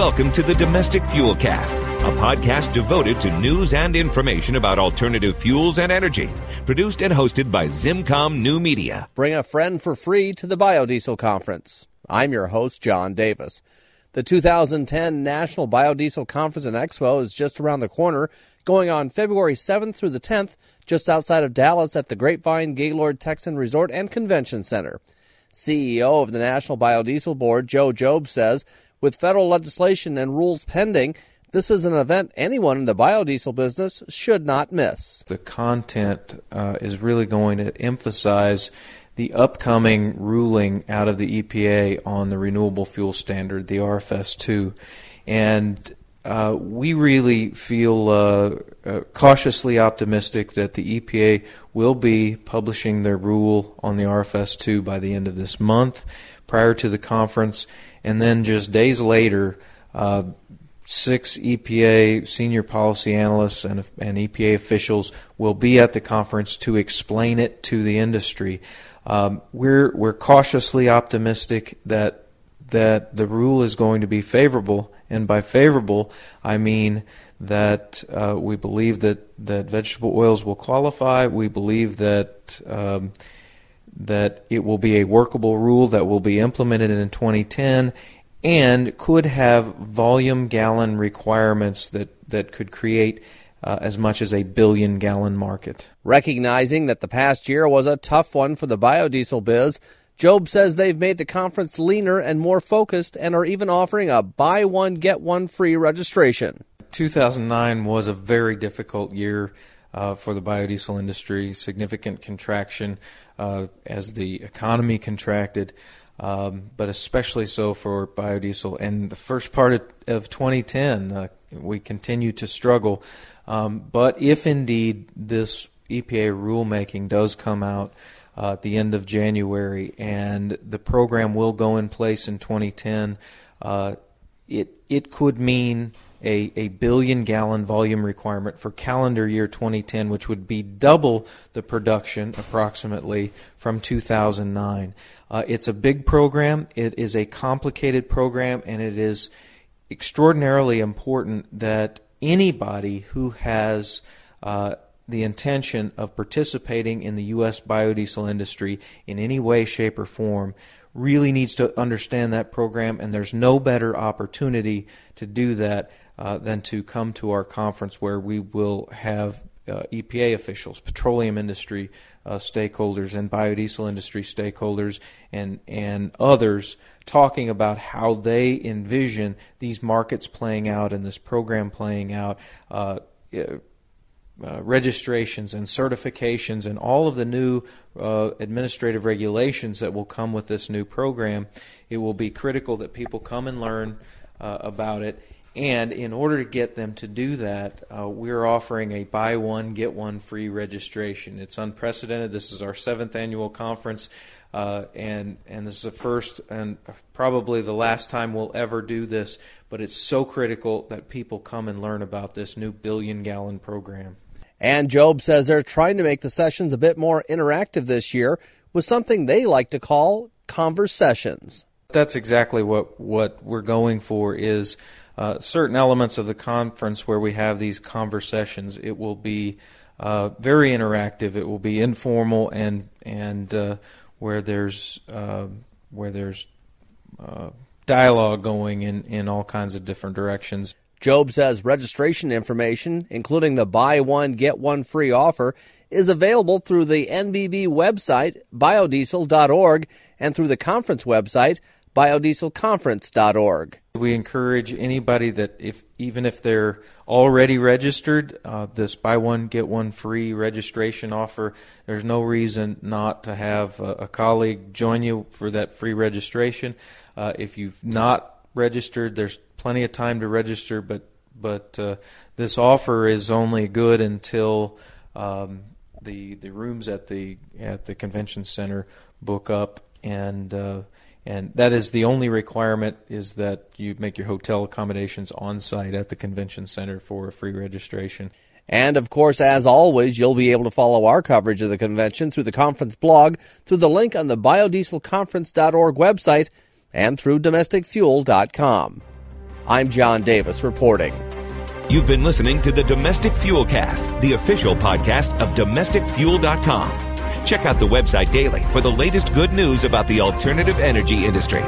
welcome to the Domestic Fuel Cast, a podcast devoted to news and information about alternative fuels and energy. Produced and hosted by ZimmComm New Media. Bring a friend for free to the Biodiesel Conference. I'm your host, John Davis. The 2010 National Biodiesel Conference and Expo is just around the corner, going on February 7th through the 10th, just outside of Dallas at the Grapevine Gaylord Texan Resort and Convention Center. CEO of the National Biodiesel Board, Joe Jobe, says with federal legislation and rules pending, this is an event anyone in the biodiesel business should not miss. The content uh, is really going to emphasize the upcoming ruling out of the EPA on the renewable fuel standard, the RFS 2. And uh, we really feel uh, uh, cautiously optimistic that the EPA will be publishing their rule on the RFS 2 by the end of this month prior to the conference and then just days later, uh, six EPA senior policy analysts and, and, EPA officials will be at the conference to explain it to the industry. Um, we're we're cautiously optimistic that that the rule is going to be favorable, and by favorable, I mean that uh, we believe that, that vegetable oils will qualify. We believe that um, that it will be a workable rule that will be implemented in 2010 and could have volume gallon requirements that, that could create uh, as much as a billion gallon market. Recognizing that the past year was a tough one for the biodiesel biz, Jobe says they've made the conference leaner and more focused and are even offering a buy one, get one free registration. 2009 was a very difficult year uh, for the biodiesel industry, significant contraction uh, as the economy contracted, um, but especially so for biodiesel. And the first part of, of 2010, uh, we continue to struggle. Um, but if indeed this EPA rulemaking does come out uh, at the end of January and the program will go in place in 2010, uh, it it could mean a, a billion gallon volume requirement for calendar year 2010, which would be double the production approximately from 2009. Uh, it's a big program, it is a complicated program, and it is extraordinarily important that anybody who has uh, the intention of participating in the U.S. biodiesel industry in any way, shape, or form really needs to understand that program, and there's no better opportunity to do that uh, than to come to our conference where we will have uh, EPA officials, petroleum industry uh, stakeholders, and biodiesel industry stakeholders, and and others talking about how they envision these markets playing out and this program playing out. Uh, uh, registrations and certifications and all of the new uh, administrative regulations that will come with this new program, it will be critical that people come and learn uh, about it. And in order to get them to do that, uh, we're offering a buy one, get one free registration. It's unprecedented. This is our seventh annual conference. Uh, and and this is the first and probably the last time we'll ever do this. But it's so critical that people come and learn about this new billion gallon program. And Jobe says they're trying to make the sessions a bit more interactive this year with something they like to call conversations. That's exactly what, what we're going for is uh, certain elements of the conference where we have these conversations. It will be uh, very interactive. It will be informal and and uh, where there's uh, where there's uh, dialogue going in, in all kinds of different directions. Jobe says registration information, including the buy one, get one free offer, is available through the NBB website, biodiesel.org, and through the conference website, biodieselconference.org. We encourage anybody that, if even if they're already registered, uh, this buy one, get one free registration offer, there's no reason not to have a, a colleague join you for that free registration. Uh, if you've not registered. There's plenty of time to register, but but uh, this offer is only good until um, the the rooms at the at the convention center book up, and uh, and that is the only requirement is that you make your hotel accommodations on site at the convention center for free registration. And of course, as always, you'll be able to follow our coverage of the convention through the conference blog, through the link on the biodieselconference.org website, and through domesticfuel.com. I'm John Davis reporting. You've been listening to the Domestic Fuel Cast, the official podcast of DomesticFuel.com. Check out the website daily for the latest good news about the alternative energy industry.